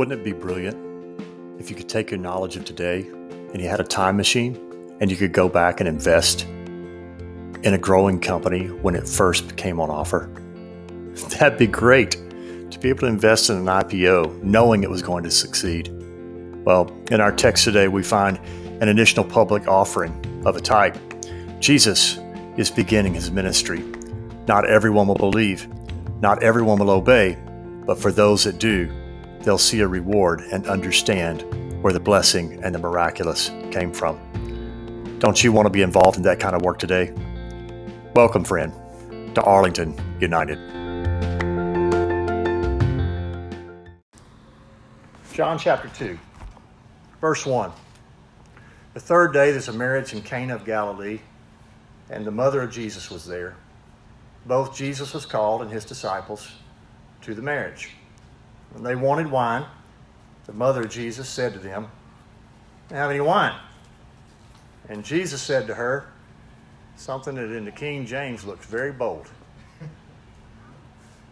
Wouldn't it be brilliant if you could take your knowledge of today and you had a time machine and you could go back and invest in a growing company when it first came on offer? That'd be great to be able to invest in an IPO knowing it was going to succeed. Well, in our text today, we find an initial public offering of a type. Jesus is beginning his ministry. Not everyone will believe, not everyone will obey, but for those that do, they'll see a reward and understand where the blessing and the miraculous came from. Don't you want to be involved in that kind of work today? Welcome, friend, to Arlington United. John chapter 2, verse 1. The third day, there's a marriage in Cana of Galilee, and the mother of Jesus was there. Both Jesus was called and his disciples to the marriage. When they wanted wine, the mother of Jesus said to them, Have any wine? And Jesus said to her, something that in the King James looks very bold.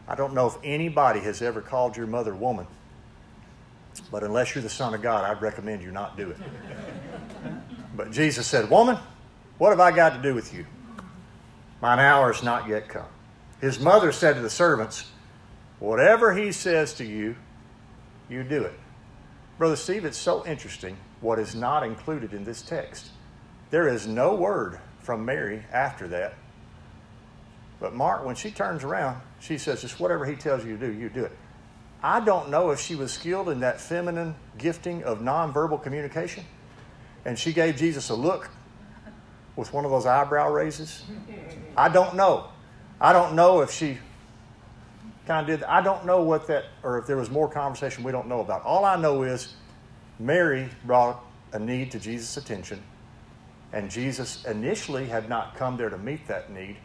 I don't know if anybody has ever called your mother woman, but unless you're the Son of God, I'd recommend you not do it. but Jesus said, Woman, what have I got to do with you? Mine hour is not yet come. His mother said to the servants, Whatever he says to you, you do it. Brother Steve, it's so interesting what is not included in this text. There is no word from Mary after that. But Mark, when she turns around, she says, just whatever he tells you to do, you do it. I don't know if she was skilled in that feminine gifting of nonverbal communication. And she gave Jesus a look with one of those eyebrow raises. I don't know. I don't know if she kind of did. I don't know what that, or if there was more conversation we don't know about. All I know is Mary brought a need to Jesus' attention, and Jesus initially had not come there to meet that need.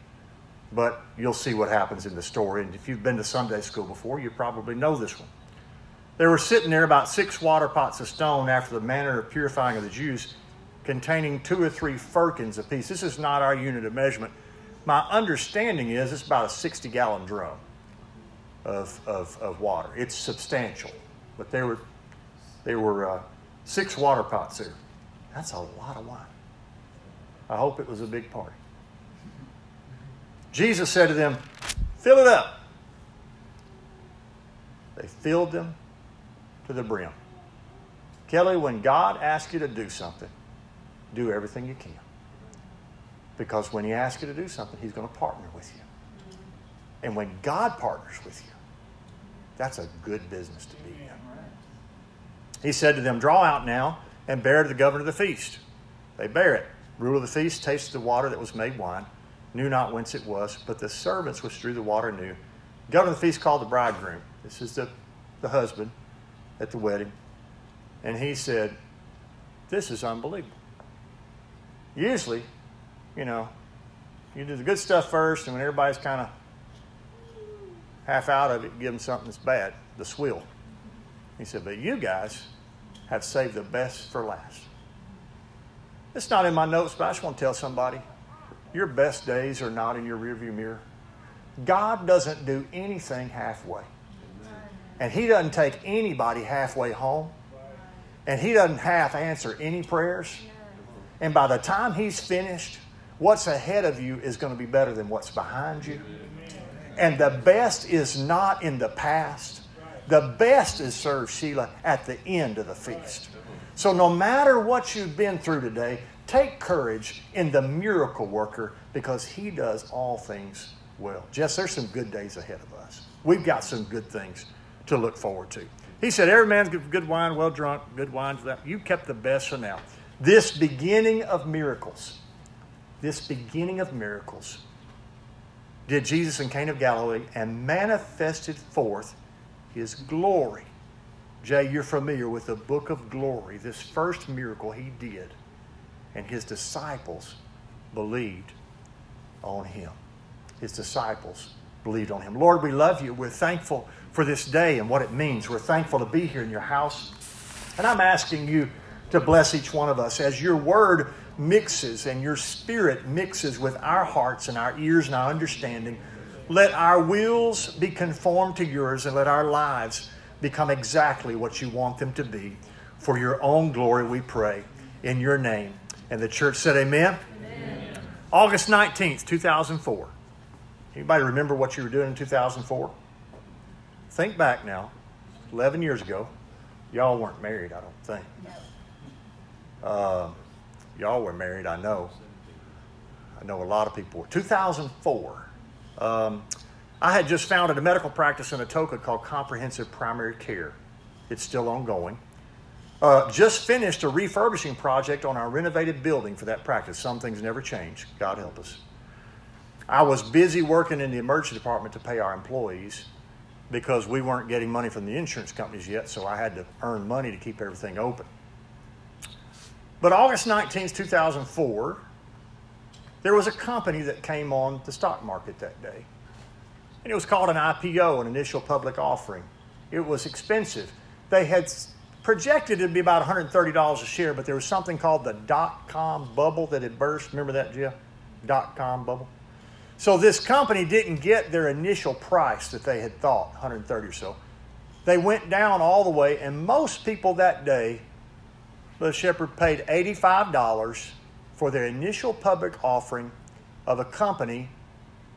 But you'll see what happens in the story. And if you've been to Sunday school before, you probably know this one. There were sitting there about six water pots of stone after the manner of purifying of the Jews, containing two or three firkins apiece. This is not our unit of measurement. My understanding is it's about a 60 gallon drum of, of, of water. It's substantial. But there were, there were uh, six water pots there. That's a lot of wine. I hope it was a big party. Jesus said to them, Fill it up. They filled them to the brim. Kelly, when God asks you to do something, do everything you can. Because when He asks you to do something, He's going to partner with you. And when God partners with you, that's a good business to be in. He said to them, Draw out now and bear to the governor of the feast. They bear it. Ruler of the feast tasted the water that was made wine, knew not whence it was, but the servants which drew the water knew. governor of the feast called the bridegroom. This is the, the husband at the wedding. And he said, This is unbelievable. Usually, you know, you do the good stuff first, and when everybody's kind of half out of it, give them something that's bad, the swill. He said, But you guys have saved the best for last. It's not in my notes, but I just want to tell somebody your best days are not in your rearview mirror. God doesn't do anything halfway. And He doesn't take anybody halfway home. And He doesn't half answer any prayers. And by the time He's finished, what's ahead of you is going to be better than what's behind you. And the best is not in the past. The best is served, Sheila, at the end of the feast. So no matter what you've been through today, take courage in the miracle worker because he does all things well. Jess, there's some good days ahead of us. We've got some good things to look forward to. He said, Every man's good wine, well drunk, good wine for that. You kept the best for now. This beginning of miracles, this beginning of miracles did Jesus in Cana of Galilee and manifested forth his glory. Jay, you're familiar with the book of glory, this first miracle he did, and his disciples believed on him. His disciples believed on him. Lord, we love you. We're thankful for this day and what it means. We're thankful to be here in your house. And I'm asking you to bless each one of us as your word mixes and your spirit mixes with our hearts and our ears and our understanding. Let our wills be conformed to yours and let our lives become exactly what you want them to be. For your own glory, we pray in your name. And the church said, Amen. Amen. August 19th, 2004. Anybody remember what you were doing in 2004? Think back now. 11 years ago. Y'all weren't married, I don't think. Uh, y'all were married, I know. I know a lot of people were. 2004. Um, I had just founded a medical practice in Atoka called Comprehensive Primary Care. It's still ongoing. Uh, just finished a refurbishing project on our renovated building for that practice. Some things never change. God help us. I was busy working in the emergency department to pay our employees because we weren't getting money from the insurance companies yet, so I had to earn money to keep everything open. But August 19th, 2004, there was a company that came on the stock market that day. And it was called an IPO, an initial public offering. It was expensive. They had projected it to be about $130 a share, but there was something called the dot com bubble that had burst. Remember that, Jeff? Dot com bubble. So this company didn't get their initial price that they had thought, 130 or so. They went down all the way, and most people that day, the Shepherd paid $85 for their initial public offering of a company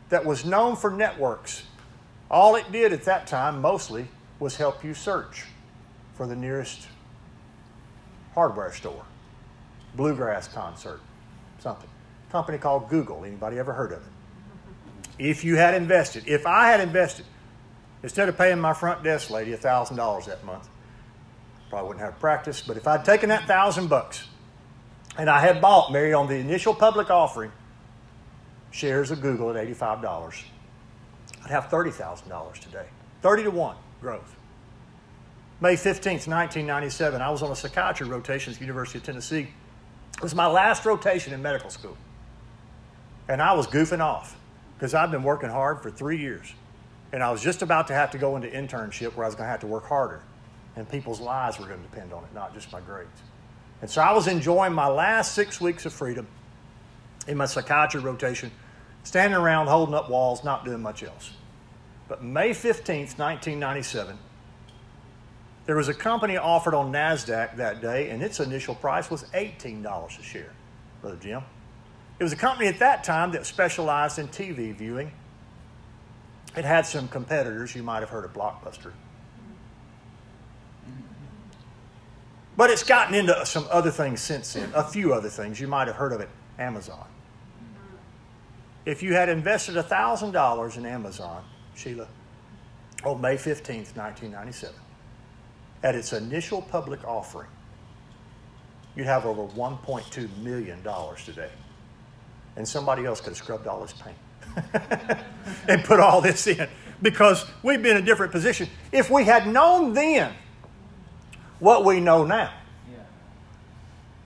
that was known for networks. All it did at that time, mostly, was help you search for the nearest hardware store, bluegrass concert, something. company called Google. Anybody ever heard of it? If you had invested, if I had invested, instead of paying my front desk lady $1,000 that month, probably wouldn't have practice, but if I'd taken that thousand bucks and I had bought Mary on the initial public offering shares of Google at $85, I'd have $30,000 today. 30 to 1 growth. May 15th, 1997, I was on a psychiatry rotation at the University of Tennessee. It was my last rotation in medical school. And I was goofing off because I've been working hard for three years. And I was just about to have to go into internship where I was going to have to work harder. And people's lives were going to depend on it, not just my grades. And so I was enjoying my last six weeks of freedom in my psychiatry rotation, standing around holding up walls, not doing much else. But May 15th, 1997, there was a company offered on NASDAQ that day, and its initial price was $18 a share, Brother Jim. It was a company at that time that specialized in TV viewing. It had some competitors. You might have heard of Blockbuster. But it's gotten into some other things since then, a few other things. You might have heard of it Amazon. If you had invested $1,000 in Amazon, Sheila, on May 15th, 1997, at its initial public offering, you'd have over $1.2 million today. And somebody else could have scrubbed all this paint and put all this in because we'd be in a different position. If we had known then what we know now,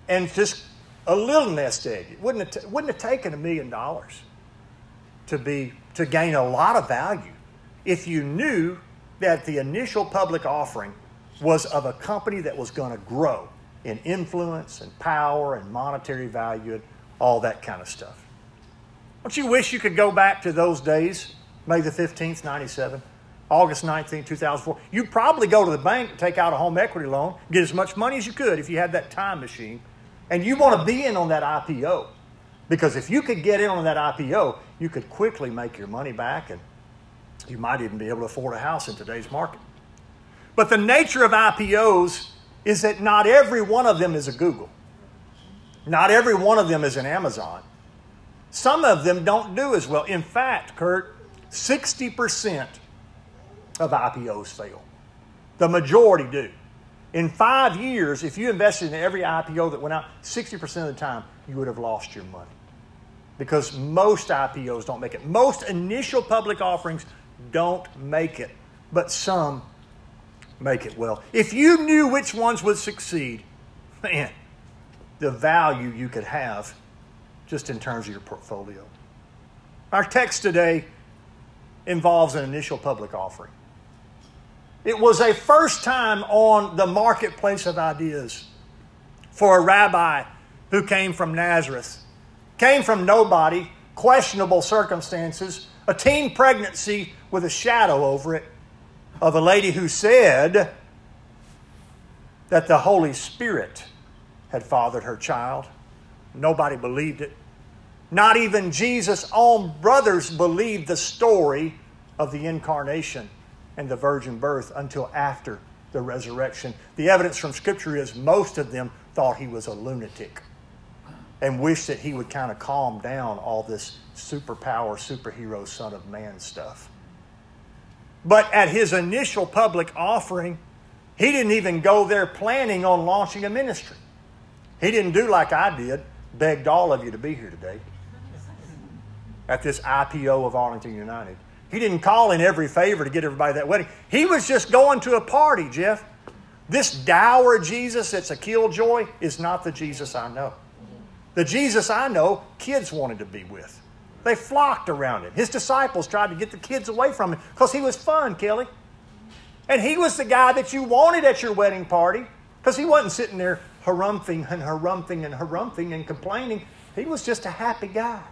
and just a little nest egg, it wouldn't have, t- wouldn't have taken a million dollars to be to gain a lot of value if you knew that the initial public offering was of a company that was going to grow in influence and power and monetary value and all that kind of stuff. Don't you wish you could go back to those days, May the 15th, 97, August 19th, 2004? You'd probably go to the bank take out a home equity loan, get as much money as you could if you had that time machine. And you want to be in on that IPO. Because if you could get in on that IPO, you could quickly make your money back and you might even be able to afford a house in today's market. But the nature of IPOs is that not every one of them is a Google. Not every one of them is an Amazon. Some of them don't do as well. In fact, Kurt, 60% of IPOs fail. The majority do. In five years, if you invested in every IPO that went out, 60% of the time, you would have lost your money. Because most IPOs don't make it. Most initial public offerings don't make it, but some make it well. If you knew which ones would succeed, man, the value you could have just in terms of your portfolio. Our text today involves an initial public offering. It was a first time on the marketplace of ideas for a rabbi who came from Nazareth, came from nobody, questionable circumstances, a teen pregnancy with a shadow over it of a lady who said, that the Holy Spirit had fathered her child. Nobody believed it. Not even Jesus' own brothers believed the story of the incarnation and the virgin birth until after the resurrection. The evidence from Scripture is most of them thought he was a lunatic and wished that he would kind of calm down all this superpower, superhero, son of man stuff. But at his initial public offering, he didn't even go there planning on launching a ministry. He didn't do like I did, begged all of you to be here today at this IPO of Arlington United. He didn't call in every favor to get everybody that wedding. He was just going to a party, Jeff. This dour Jesus that's a killjoy is not the Jesus I know. The Jesus I know, kids wanted to be with. They flocked around him. His disciples tried to get the kids away from him because he was fun, Kelly. And he was the guy that you wanted at your wedding party because he wasn't sitting there harumphing and harumphing and harumphing and complaining. He was just a happy guy.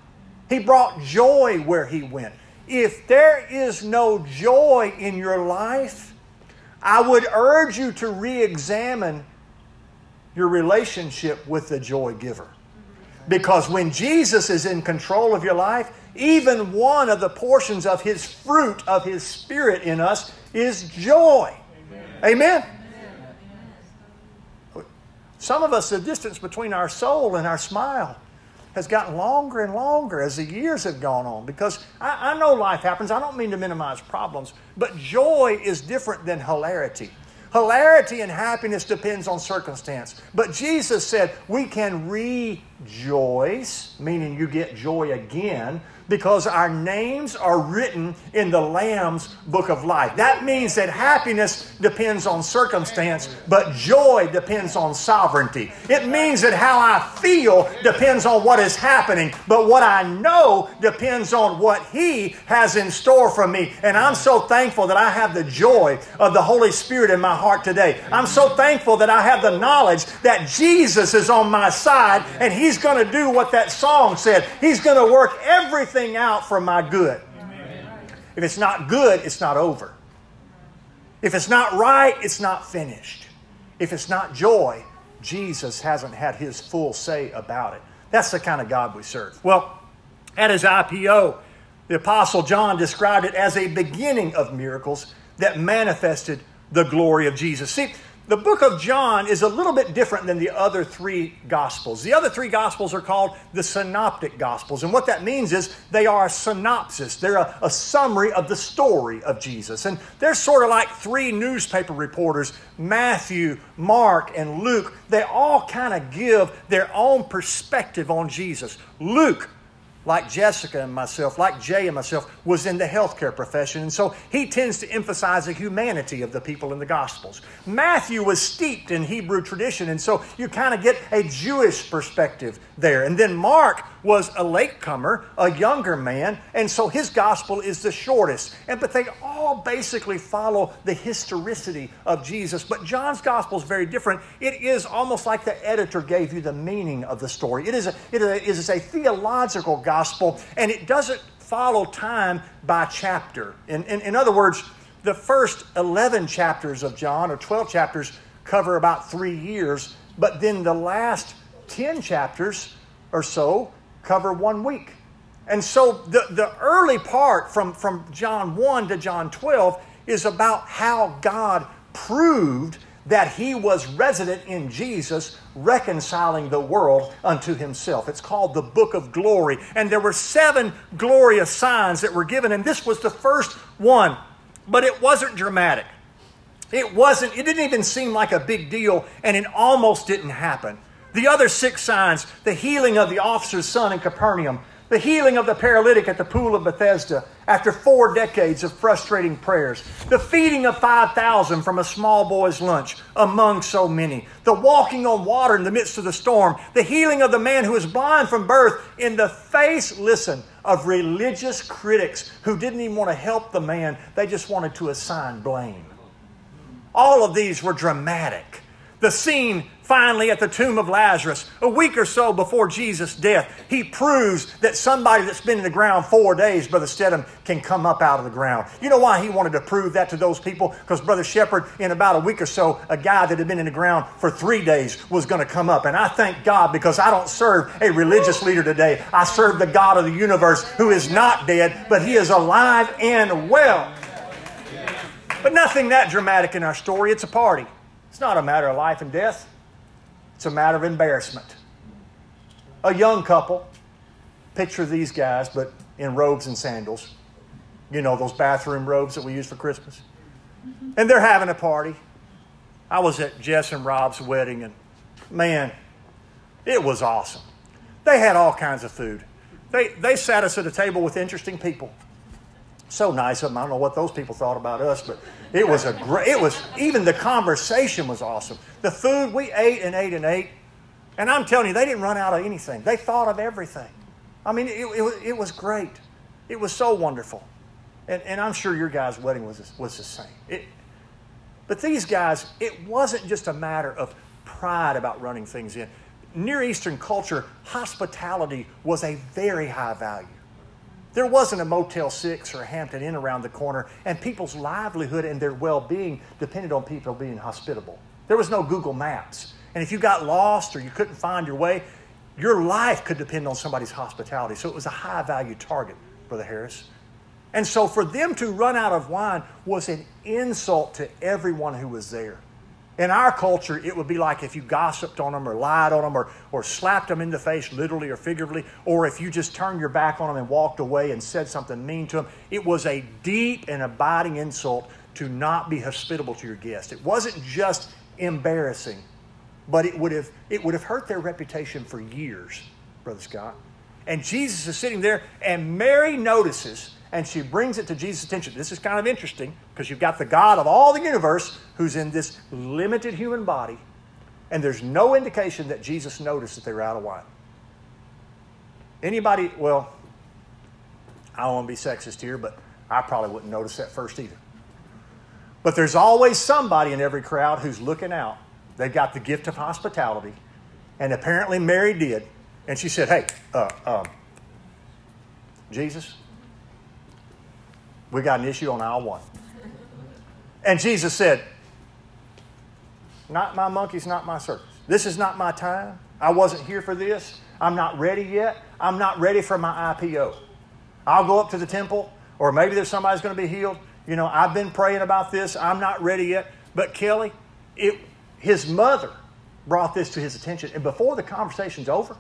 He brought joy where he went. If there is no joy in your life, I would urge you to re examine your relationship with the joy giver. Because when Jesus is in control of your life, even one of the portions of his fruit of his spirit in us is joy. Amen. Amen. Some of us, the distance between our soul and our smile has gotten longer and longer as the years have gone on because I, I know life happens. I don't mean to minimize problems, but joy is different than hilarity. Hilarity and happiness depends on circumstance. But Jesus said we can rejoice, meaning you get joy again, because our names are written in the Lamb's book of life. That means that happiness depends on circumstance, but joy depends on sovereignty. It means that how I feel depends on what is happening, but what I know depends on what He has in store for me. And I'm so thankful that I have the joy of the Holy Spirit in my heart today. I'm so thankful that I have the knowledge that Jesus is on my side and He's going to do what that song said. He's going to work everything out for my good. Amen. If it's not good, it's not over. If it's not right, it's not finished. If it's not joy, Jesus hasn't had his full say about it. That's the kind of God we serve. Well, at his IPO, the Apostle John described it as a beginning of miracles that manifested the glory of Jesus. See, the book of John is a little bit different than the other three gospels. The other three gospels are called the synoptic gospels. And what that means is they are a synopsis, they're a, a summary of the story of Jesus. And they're sort of like three newspaper reporters Matthew, Mark, and Luke. They all kind of give their own perspective on Jesus. Luke like Jessica and myself, like Jay and myself, was in the healthcare profession. And so he tends to emphasize the humanity of the people in the Gospels. Matthew was steeped in Hebrew tradition, and so you kind of get a Jewish perspective there. And then Mark was a latecomer, a younger man, and so his gospel is the shortest. And but they all basically follow the historicity of Jesus. But John's gospel is very different. It is almost like the editor gave you the meaning of the story. It is a, it is a theological gospel, and it doesn't follow time by chapter. In, in, in other words, the first 11 chapters of John, or 12 chapters, cover about three years, but then the last 10 chapters or so cover one week. And so the, the early part from, from John 1 to John 12 is about how God proved that he was resident in Jesus, reconciling the world unto himself. It's called the Book of Glory. And there were seven glorious signs that were given, and this was the first one. But it wasn't dramatic. It wasn't, it didn't even seem like a big deal, and it almost didn't happen. The other six signs the healing of the officer's son in Capernaum, the healing of the paralytic at the pool of Bethesda after four decades of frustrating prayers, the feeding of 5,000 from a small boy's lunch among so many, the walking on water in the midst of the storm, the healing of the man who was blind from birth in the face, listen, of religious critics who didn't even want to help the man, they just wanted to assign blame. All of these were dramatic. The scene finally at the tomb of Lazarus, a week or so before Jesus' death, he proves that somebody that's been in the ground four days, Brother Stedham, can come up out of the ground. You know why he wanted to prove that to those people? Because Brother Shepherd, in about a week or so, a guy that had been in the ground for three days was going to come up. And I thank God because I don't serve a religious leader today. I serve the God of the universe who is not dead, but he is alive and well. But nothing that dramatic in our story. It's a party. It's not a matter of life and death, it's a matter of embarrassment. A young couple, picture these guys, but in robes and sandals. You know, those bathroom robes that we use for Christmas. And they're having a party. I was at Jess and Rob's wedding, and man, it was awesome. They had all kinds of food. They, they sat us at a table with interesting people so nice of them. I don't know what those people thought about us, but it was a great, it was, even the conversation was awesome. The food, we ate and ate and ate. And I'm telling you, they didn't run out of anything. They thought of everything. I mean, it, it, it was great. It was so wonderful. And, and I'm sure your guys' wedding was, was the same. It, but these guys, it wasn't just a matter of pride about running things in. Near Eastern culture, hospitality was a very high value. There wasn't a Motel 6 or a Hampton Inn around the corner, and people's livelihood and their well being depended on people being hospitable. There was no Google Maps. And if you got lost or you couldn't find your way, your life could depend on somebody's hospitality. So it was a high value target, Brother Harris. And so for them to run out of wine was an insult to everyone who was there. In our culture, it would be like if you gossiped on them or lied on them or, or slapped them in the face, literally or figuratively, or if you just turned your back on them and walked away and said something mean to them. It was a deep and abiding insult to not be hospitable to your guest. It wasn't just embarrassing, but it would have, it would have hurt their reputation for years, Brother Scott. And Jesus is sitting there, and Mary notices and she brings it to Jesus' attention. This is kind of interesting because you've got the God of all the universe who's in this limited human body, and there's no indication that Jesus noticed that they were out of wine. Anybody, well, I don't want to be sexist here, but I probably wouldn't notice that first either. But there's always somebody in every crowd who's looking out. They've got the gift of hospitality, and apparently Mary did. And she said, Hey, uh, um, Jesus, we got an issue on aisle one. And Jesus said, Not my monkeys, not my circus. This is not my time. I wasn't here for this. I'm not ready yet. I'm not ready for my IPO. I'll go up to the temple, or maybe there's somebody's going to be healed. You know, I've been praying about this. I'm not ready yet. But Kelly, it, his mother brought this to his attention. And before the conversation's over,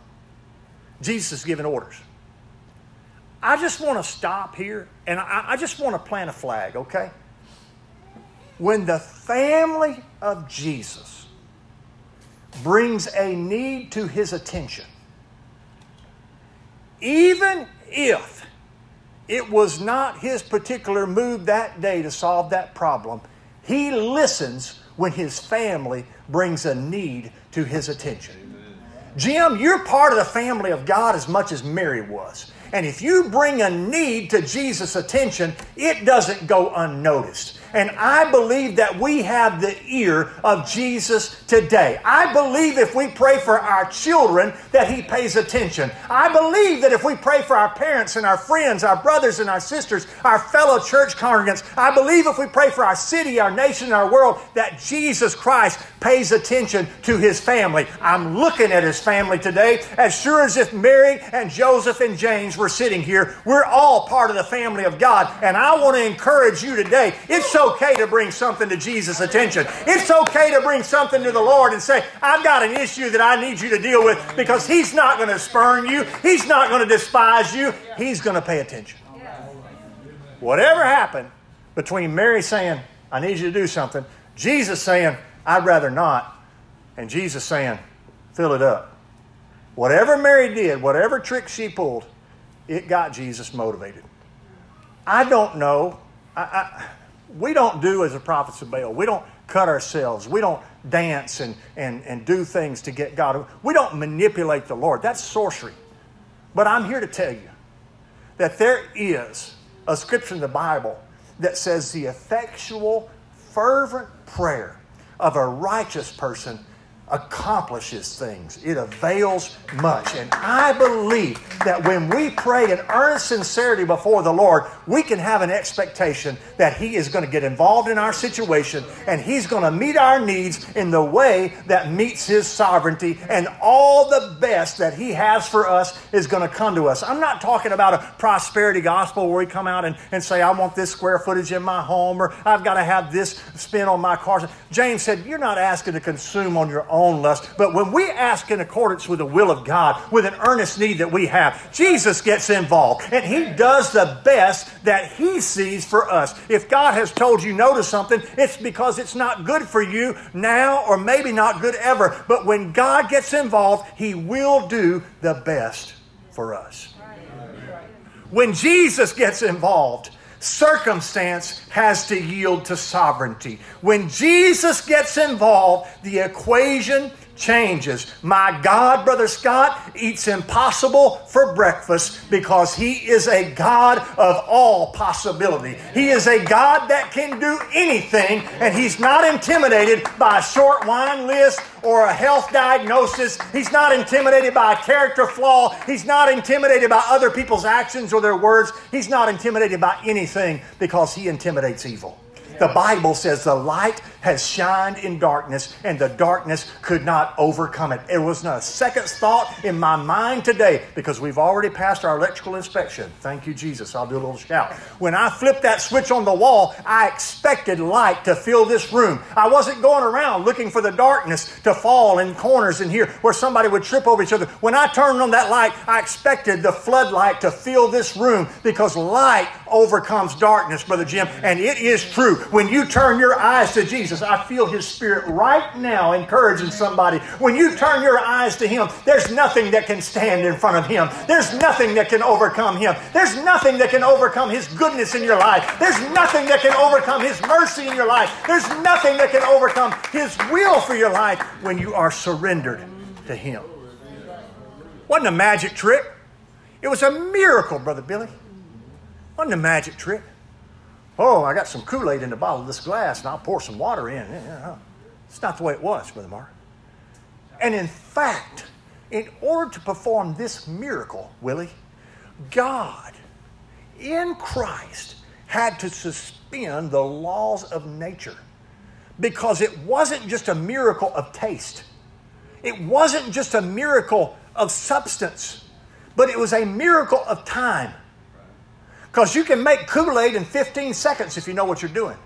Jesus is giving orders. I just want to stop here and I, I just want to plant a flag, okay? When the family of Jesus brings a need to his attention, even if it was not his particular move that day to solve that problem, he listens when his family brings a need to his attention. Jim, you're part of the family of God as much as Mary was. And if you bring a need to Jesus' attention, it doesn't go unnoticed. And I believe that we have the ear of Jesus today. I believe if we pray for our children, that He pays attention. I believe that if we pray for our parents and our friends, our brothers and our sisters, our fellow church congregants, I believe if we pray for our city, our nation, our world, that Jesus Christ pays attention to His family. I'm looking at His family today as sure as if Mary and Joseph and James were sitting here. We're all part of the family of God. And I want to encourage you today. It's okay to bring something to Jesus' attention. It's okay to bring something to the Lord and say, I've got an issue that I need you to deal with because He's not going to spurn you. He's not going to despise you. He's going to pay attention. Whatever happened between Mary saying, I need you to do something, Jesus saying, I'd rather not, and Jesus saying, fill it up. Whatever Mary did, whatever trick she pulled, it got Jesus motivated. I don't know. I, I, we don't do as the prophets of Baal. We don't cut ourselves. We don't dance and, and, and do things to get God. We don't manipulate the Lord. That's sorcery. But I'm here to tell you that there is a scripture in the Bible that says the effectual, fervent prayer of a righteous person accomplishes things. It avails much. And I believe that when we pray in earnest sincerity before the Lord, we can have an expectation that He is going to get involved in our situation and He's going to meet our needs in the way that meets His sovereignty. And all the best that He has for us is going to come to us. I'm not talking about a prosperity gospel where we come out and, and say, I want this square footage in my home or I've got to have this spin on my car. James said, You're not asking to consume on your own own lust. But when we ask in accordance with the will of God, with an earnest need that we have, Jesus gets involved and he does the best that he sees for us. If God has told you no to something, it's because it's not good for you now or maybe not good ever. But when God gets involved, he will do the best for us. When Jesus gets involved, circumstance has to yield to sovereignty. When Jesus gets involved, the equation changes. My God, Brother Scott, eats impossible for breakfast because He is a God of all possibility. He is a God that can do anything, and He's not intimidated by a short wine list or a health diagnosis. He's not intimidated by a character flaw. He's not intimidated by other people's actions or their words. He's not intimidated by anything because He intimidates evil. The Bible says the light has shined in darkness and the darkness could not overcome it. It was not a second thought in my mind today because we've already passed our electrical inspection. Thank you, Jesus. I'll do a little shout. When I flipped that switch on the wall, I expected light to fill this room. I wasn't going around looking for the darkness to fall in corners in here where somebody would trip over each other. When I turned on that light, I expected the floodlight to fill this room because light overcomes darkness, Brother Jim. And it is true. When you turn your eyes to Jesus, I feel His Spirit right now encouraging somebody. When you turn your eyes to Him, there's nothing that can stand in front of Him. There's nothing that can overcome Him. There's nothing that can overcome His goodness in your life. There's nothing that can overcome His mercy in your life. There's nothing that can overcome His will for your life when you are surrendered to Him. Wasn't a magic trick. It was a miracle, Brother Billy. Wasn't a magic trick. Oh, I got some Kool Aid in the bottle of this glass and I'll pour some water in. It's not the way it was, Brother Mark. And in fact, in order to perform this miracle, Willie, God in Christ had to suspend the laws of nature because it wasn't just a miracle of taste, it wasn't just a miracle of substance, but it was a miracle of time. Because you can make Kool Aid in 15 seconds if you know what you're doing.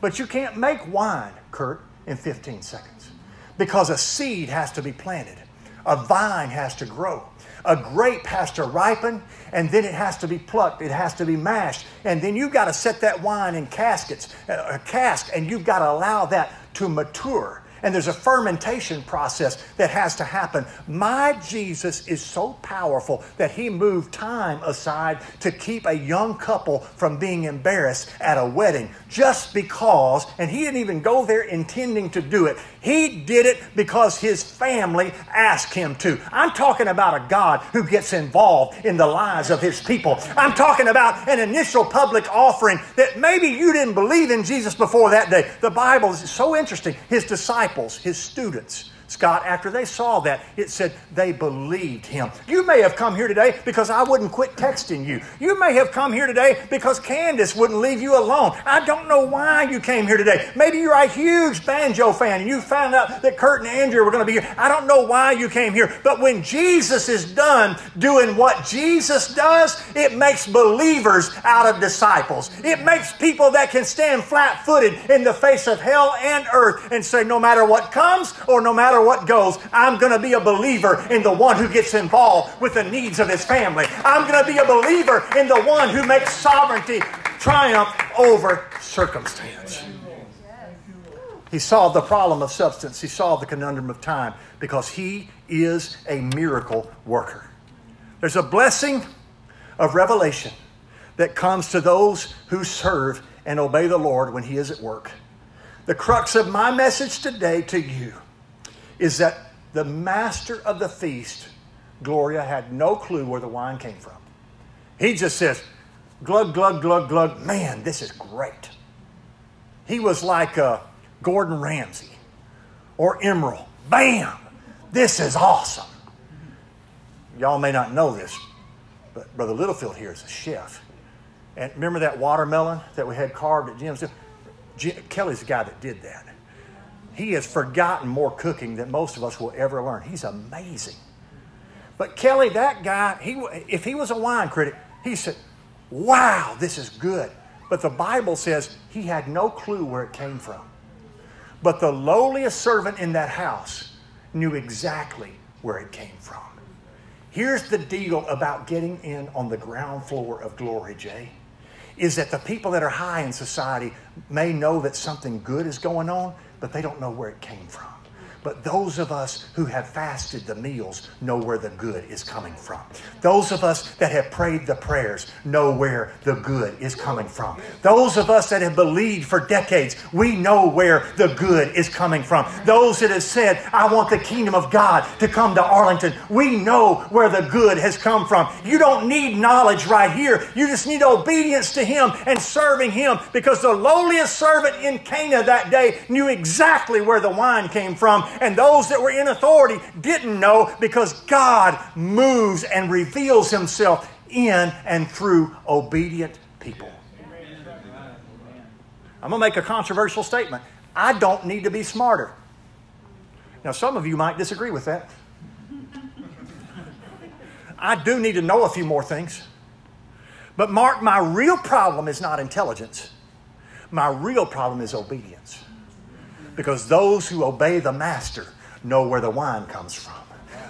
But you can't make wine, Kurt, in 15 seconds. Because a seed has to be planted, a vine has to grow, a grape has to ripen, and then it has to be plucked, it has to be mashed. And then you've got to set that wine in caskets, uh, a cask, and you've got to allow that to mature and there's a fermentation process that has to happen. My Jesus is so powerful that he moved time aside to keep a young couple from being embarrassed at a wedding just because, and he didn't even go there intending to do it. He did it because his family asked him to. I'm talking about a God who gets involved in the lives of his people. I'm talking about an initial public offering that maybe you didn't believe in Jesus before that day. The Bible is so interesting. His disciples, his students, Scott, after they saw that, it said they believed him. You may have come here today because I wouldn't quit texting you. You may have come here today because Candace wouldn't leave you alone. I don't know why you came here today. Maybe you're a huge banjo fan and you found out that Kurt and Andrew were going to be here. I don't know why you came here. But when Jesus is done doing what Jesus does, it makes believers out of disciples. It makes people that can stand flat footed in the face of hell and earth and say, no matter what comes or no matter what goes, I'm going to be a believer in the one who gets involved with the needs of his family. I'm going to be a believer in the one who makes sovereignty triumph over circumstance. He solved the problem of substance. He solved the conundrum of time because he is a miracle worker. There's a blessing of revelation that comes to those who serve and obey the Lord when he is at work. The crux of my message today to you is that the master of the feast, Gloria, had no clue where the wine came from. He just says, glug, glug, glug, glug, man, this is great. He was like uh, Gordon Ramsay or Emeril Bam! This is awesome. Y'all may not know this, but Brother Littlefield here is a chef. And remember that watermelon that we had carved at Jim's? Jim, Kelly's the guy that did that. He has forgotten more cooking than most of us will ever learn. He's amazing. But Kelly, that guy, he, if he was a wine critic, he said, Wow, this is good. But the Bible says he had no clue where it came from. But the lowliest servant in that house knew exactly where it came from. Here's the deal about getting in on the ground floor of glory, Jay, is that the people that are high in society may know that something good is going on, but they don't know where it came from. But those of us who have fasted the meals know where the good is coming from. Those of us that have prayed the prayers know where the good is coming from. Those of us that have believed for decades, we know where the good is coming from. Those that have said, I want the kingdom of God to come to Arlington, we know where the good has come from. You don't need knowledge right here. You just need obedience to Him and serving Him because the lowliest servant in Cana that day knew exactly where the wine came from and those that were in authority didn't know because God moves and reveals himself in and through obedient people. I'm going to make a controversial statement. I don't need to be smarter. Now, some of you might disagree with that. I do need to know a few more things. But, Mark, my real problem is not intelligence. My real problem is obedience. Because those who obey the master know where the wine comes from.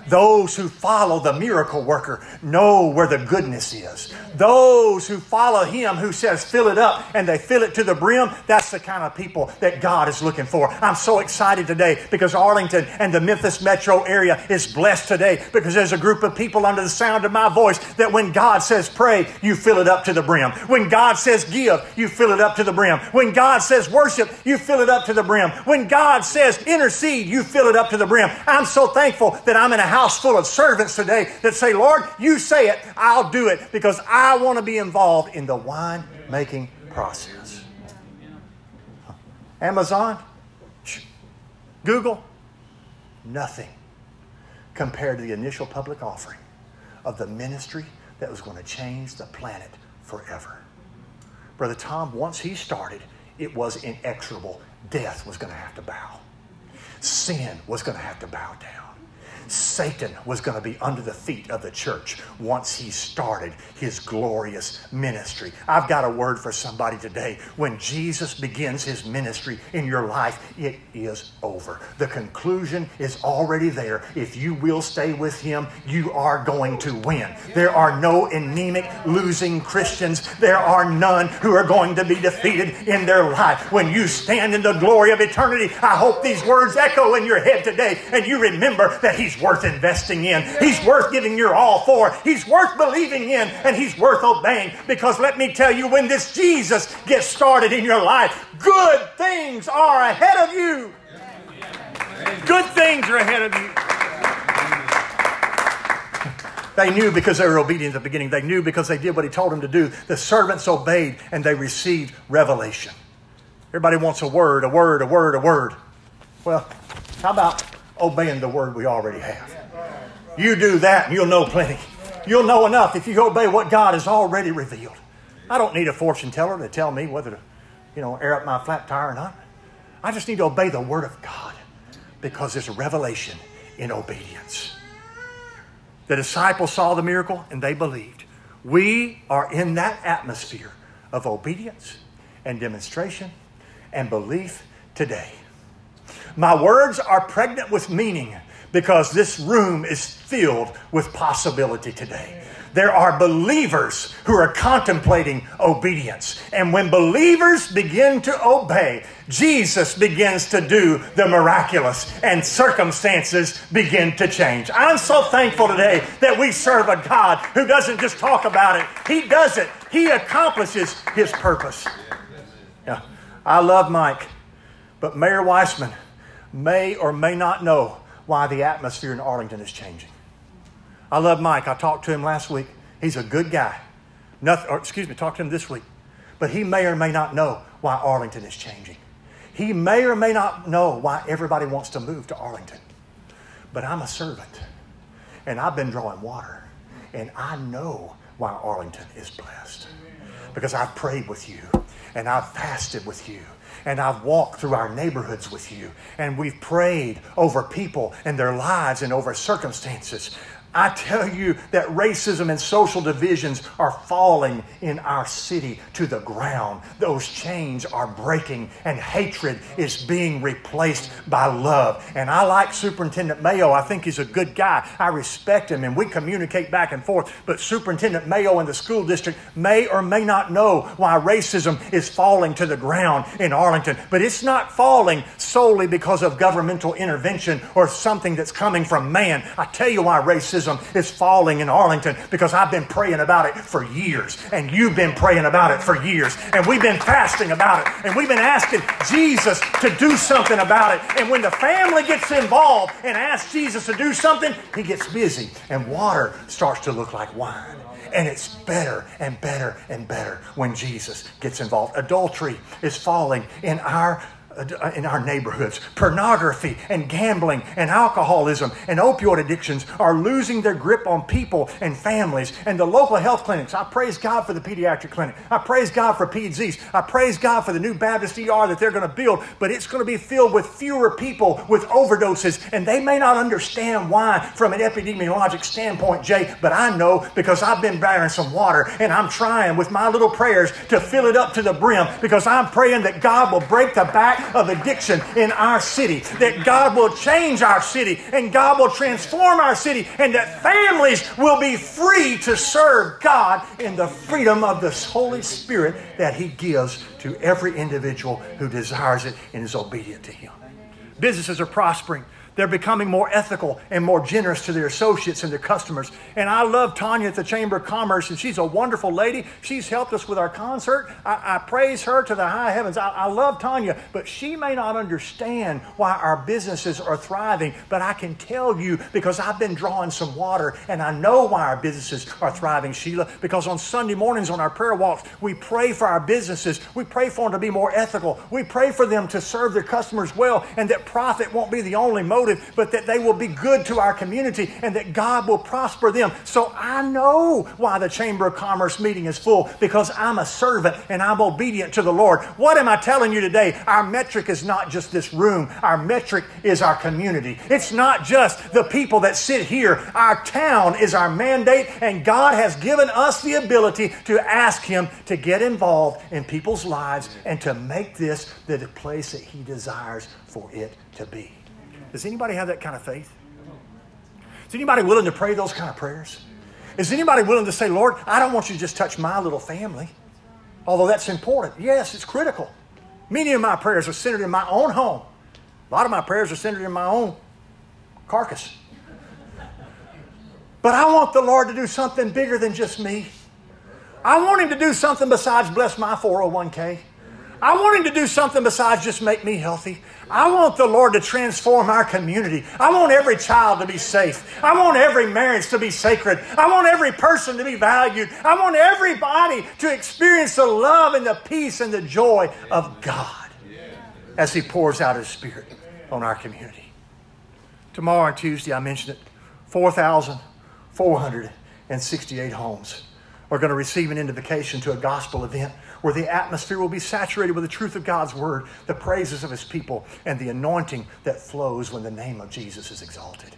Those who follow the miracle worker know where the goodness is. Those who follow him who says, fill it up, and they fill it to the brim, that's the kind of people that God is looking for. I'm so excited today because Arlington and the Memphis metro area is blessed today because there's a group of people under the sound of my voice that when God says pray, you fill it up to the brim. When God says give, you fill it up to the brim. When God says worship, you fill it up to the brim. When God says intercede, you fill it up to the brim. I'm so thankful that I'm in a house full of servants today that say, Lord, you say it, I'll do it because I want to be involved in the wine making process. Amazon, Google, nothing compared to the initial public offering of the ministry that was going to change the planet forever. Brother Tom, once he started, it was inexorable. Death was going to have to bow, sin was going to have to bow down. Satan was going to be under the feet of the church once he started his glorious ministry. I've got a word for somebody today. When Jesus begins his ministry in your life, it is over. The conclusion is already there. If you will stay with him, you are going to win. There are no anemic, losing Christians. There are none who are going to be defeated in their life. When you stand in the glory of eternity, I hope these words echo in your head today and you remember that he's worth investing in. He's worth giving your all for. He's worth believing in and he's worth obeying. Because let me tell you, when this Jesus gets started in your life, good things are ahead of you. Good things are ahead of you. They knew because they were obedient at the beginning. They knew because they did what he told them to do. The servants obeyed and they received revelation. Everybody wants a word, a word, a word, a word. Well, how about obeying the word we already have. You do that and you'll know plenty. You'll know enough if you obey what God has already revealed. I don't need a fortune teller to tell me whether to, you know, air up my flat tire or not. I just need to obey the word of God because a revelation in obedience. The disciples saw the miracle and they believed. We are in that atmosphere of obedience and demonstration and belief today. My words are pregnant with meaning because this room is filled with possibility today. There are believers who are contemplating obedience. And when believers begin to obey, Jesus begins to do the miraculous and circumstances begin to change. I'm so thankful today that we serve a God who doesn't just talk about it, He does it, He accomplishes His purpose. Yeah. I love Mike, but Mayor Wissman may or may not know why the atmosphere in Arlington is changing. I love Mike. I talked to him last week. He's a good guy. Nothing, or excuse me, talked to him this week. But he may or may not know why Arlington is changing. He may or may not know why everybody wants to move to Arlington. But I'm a servant, and I've been drawing water, and I know why Arlington is blessed. Because I've prayed with you, and I've fasted with you, and I've walked through our neighborhoods with you, and we've prayed over people and their lives and over circumstances. I tell you that racism and social divisions are falling in our city to the ground. Those chains are breaking and hatred is being replaced by love. And I like Superintendent Mayo. I think he's a good guy. I respect him and we communicate back and forth. But Superintendent Mayo in the school district may or may not know why racism is falling to the ground in Arlington. But it's not falling solely because of governmental intervention or something that's coming from man. I tell you why racism is falling in Arlington because I've been praying about it for years, and you've been praying about it for years, and we've been fasting about it, and we've been asking Jesus to do something about it. And when the family gets involved and asks Jesus to do something, he gets busy, and water starts to look like wine. And it's better and better and better when Jesus gets involved. Adultery is falling in our in our neighborhoods. Pornography and gambling and alcoholism and opioid addictions are losing their grip on people and families. And the local health clinics, I praise God for the pediatric clinic. I praise God for PEDS. I praise God for the new Baptist ER that they're going to build, but it's going to be filled with fewer people with overdoses. And they may not understand why from an epidemiologic standpoint, Jay, but I know because I've been bearing some water and I'm trying with my little prayers to fill it up to the brim because I'm praying that God will break the back of addiction in our city, that God will change our city and God will transform our city, and that families will be free to serve God in the freedom of the Holy Spirit that He gives to every individual who desires it and is obedient to Him. Businesses are prospering. They're becoming more ethical and more generous to their associates and their customers. And I love Tanya at the Chamber of Commerce, and she's a wonderful lady. She's helped us with our concert. I, I praise her to the high heavens. I, I love Tanya, but she may not understand why our businesses are thriving. But I can tell you because I've been drawing some water, and I know why our businesses are thriving, Sheila. Because on Sunday mornings on our prayer walks, we pray for our businesses. We pray for them to be more ethical. We pray for them to serve their customers well, and that profit won't be the only motive motive, but that they will be good to our community and that God will prosper them. So I know why the Chamber of Commerce meeting is full because I'm a servant and I'm obedient to the Lord. What am I telling you today? Our metric is not just this room, our metric is our community. It's not just the people that sit here. Our town is our mandate, and God has given us the ability to ask Him to get involved in people's lives and to make this the place that He desires for it to be. Does anybody have that kind of faith? Is anybody willing to pray those kind of prayers? Is anybody willing to say, Lord, I don't want you to just touch my little family? Although that's important. Yes, it's critical. Many of my prayers are centered in my own home. A lot of my prayers are centered in my own carcass. But I want the Lord to do something bigger than just me. I want Him to do something besides bless my 401k. I want Him to do something besides just make me healthy. I want the Lord to transform our community. I want every child to be safe. I want every marriage to be sacred. I want every person to be valued. I want everybody to experience the love and the peace and the joy of God as He pours out His Spirit on our community. Tomorrow on Tuesday, I mentioned it 4,468 homes are going to receive an invitation to a gospel event where the atmosphere will be saturated with the truth of God's word, the praises of his people, and the anointing that flows when the name of Jesus is exalted.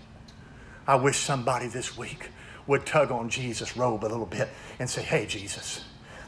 I wish somebody this week would tug on Jesus' robe a little bit and say, Hey, Jesus,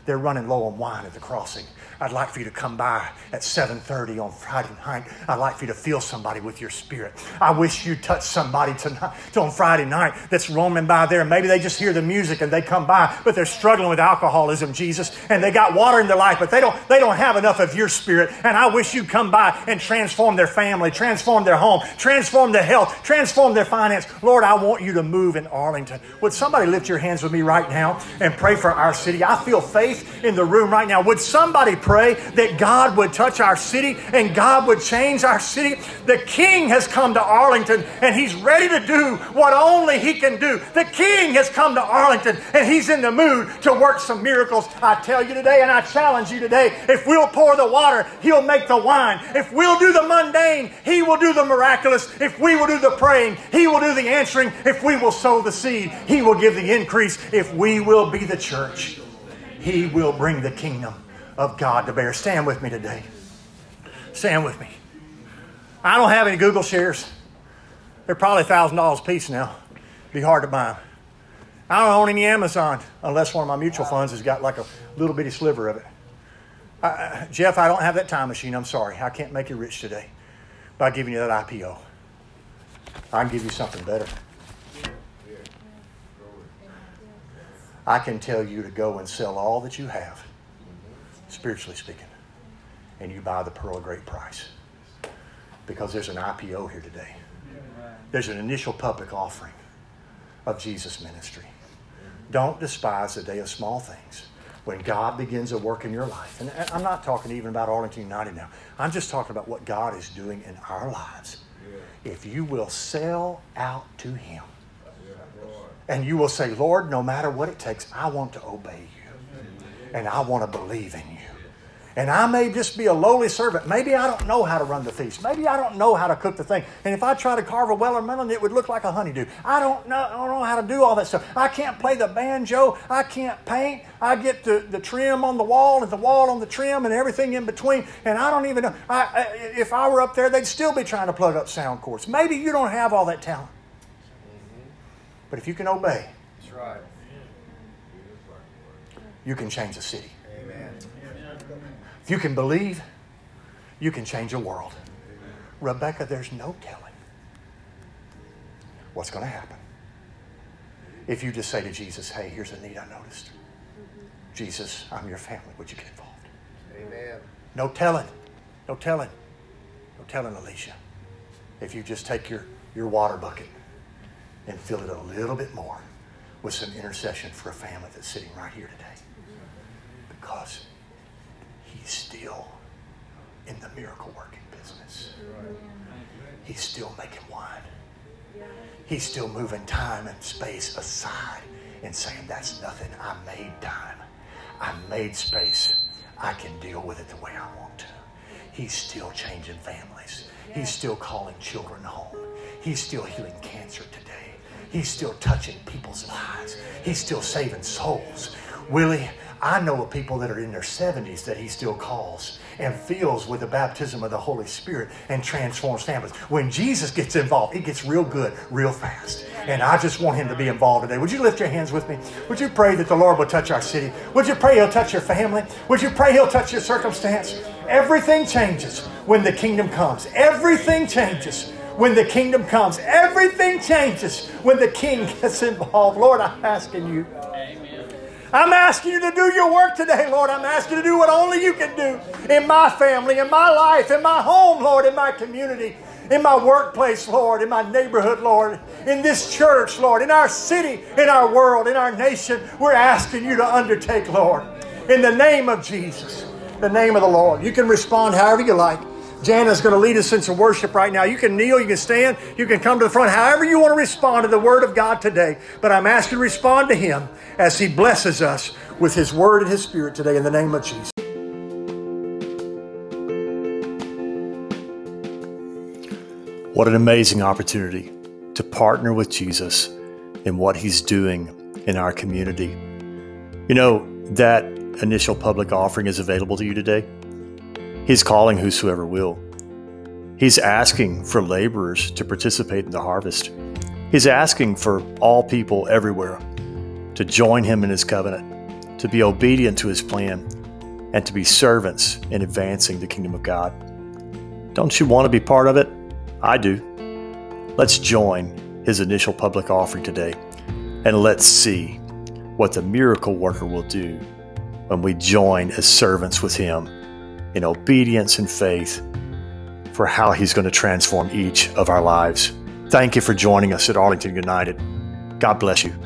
they're running low on wine at the crossing. I'd like for you to come by at 7:30 on Friday night. I'd like for you to feel somebody with your spirit. I wish you'd touch somebody tonight on Friday night that's roaming by there. Maybe they just hear the music and they come by, but they're struggling with alcoholism, Jesus, and they got water in their life, but they don't they don't have enough of your spirit. And I wish you'd come by and transform their family, transform their home, transform their health, transform their finance. Lord, I want you to move in Arlington. Would somebody lift your hands with me right now and pray for our city? I feel faith faith in the room right now? Would somebody pray that God would touch our city and God would change our city? The King has come to Arlington and he's ready to do what only he can do. The King has come to Arlington and he's in the mood to work some miracles. I tell you today and I challenge you today if we'll pour the water, he'll make the wine. If we'll do the mundane, he will do the miraculous. If we will do the praying, he will do the answering. If we will sow the seed, he will give the increase. If we will be the church, he will bring the kingdom of God to bear. Stand with me today. Stand with me. I don't have any Google shares. They're probably $1,000 a piece now. Be hard to buy them. I don't own any Amazon unless one of my mutual funds has got like a little bitty sliver of it. Uh, Jeff, I don't have that time machine. I'm sorry. I can't make you rich today by giving you that IPO. I can give you something better. I can tell you to go and sell all that you have, spiritually speaking, and you buy the pearl of great price. Because there's an IPO here today. There's an initial public offering of Jesus' ministry. Don't despise the day of small things. When God begins a work in your life, and I'm not talking even about Arlington United now, I'm just talking about what God is doing in our lives. If you will sell out to Him, and you will say, Lord, no matter what it takes, I want to obey you. And I want to believe in you. And I may just be a lowly servant. Maybe I don't know how to run the feast. Maybe I don't know how to cook the thing. And if I try to carve a Weller melon, it would look like a honeydew. I don't know, I don't know how to do all that stuff. I can't play the banjo. I can't paint. I get the, the trim on the wall and the wall on the trim and everything in between. And I don't even know. I, I, if I were up there, they'd still be trying to plug up sound cords. Maybe you don't have all that talent. But if you can obey, That's right. you can change a city. Amen. If you can believe, you can change a world. Rebecca, there's no telling what's going to happen. If you just say to Jesus, hey, here's a need I noticed. Jesus, I'm your family. Would you get involved? Amen. No telling. No telling. No telling, Alicia. If you just take your, your water bucket and fill it a little bit more with some intercession for a family that's sitting right here today. Because he's still in the miracle working business. He's still making wine. He's still moving time and space aside and saying, That's nothing. I made time. I made space. I can deal with it the way I want to. He's still changing families. He's still calling children home. He's still healing cancer today. He's still touching people's lives. He's still saving souls. Willie, I know of people that are in their 70s that he still calls and fills with the baptism of the Holy Spirit and transforms families. When Jesus gets involved, it gets real good real fast. And I just want him to be involved today. Would you lift your hands with me? Would you pray that the Lord will touch our city? Would you pray he'll touch your family? Would you pray he'll touch your circumstance? Everything changes when the kingdom comes. Everything changes when the kingdom comes. Everything changes when the king gets involved. Lord, I'm asking you. I'm asking you to do your work today, Lord. I'm asking you to do what only you can do in my family, in my life, in my home, Lord, in my community, in my workplace, Lord, in my neighborhood, Lord, in this church, Lord, in our city, in our world, in our nation. We're asking you to undertake, Lord, in the name of Jesus, the name of the Lord. You can respond however you like. Jana's going to lead us into worship right now. You can kneel, you can stand, you can come to the front, however you want to respond to the Word of God today. But I'm asking to respond to Him as He blesses us with His Word and His Spirit today in the name of Jesus. What an amazing opportunity to partner with Jesus in what He's doing in our community. You know, that initial public offering is available to you today. He's calling whosoever will. He's asking for laborers to participate in the harvest. He's asking for all people everywhere to join him in his covenant, to be obedient to his plan, and to be servants in advancing the kingdom of God. Don't you want to be part of it? I do. Let's join his initial public offering today and let's see what the miracle worker will do when we join as servants with him in obedience and faith for how he's going to transform each of our lives. Thank you for joining us at Arlington United. God bless you.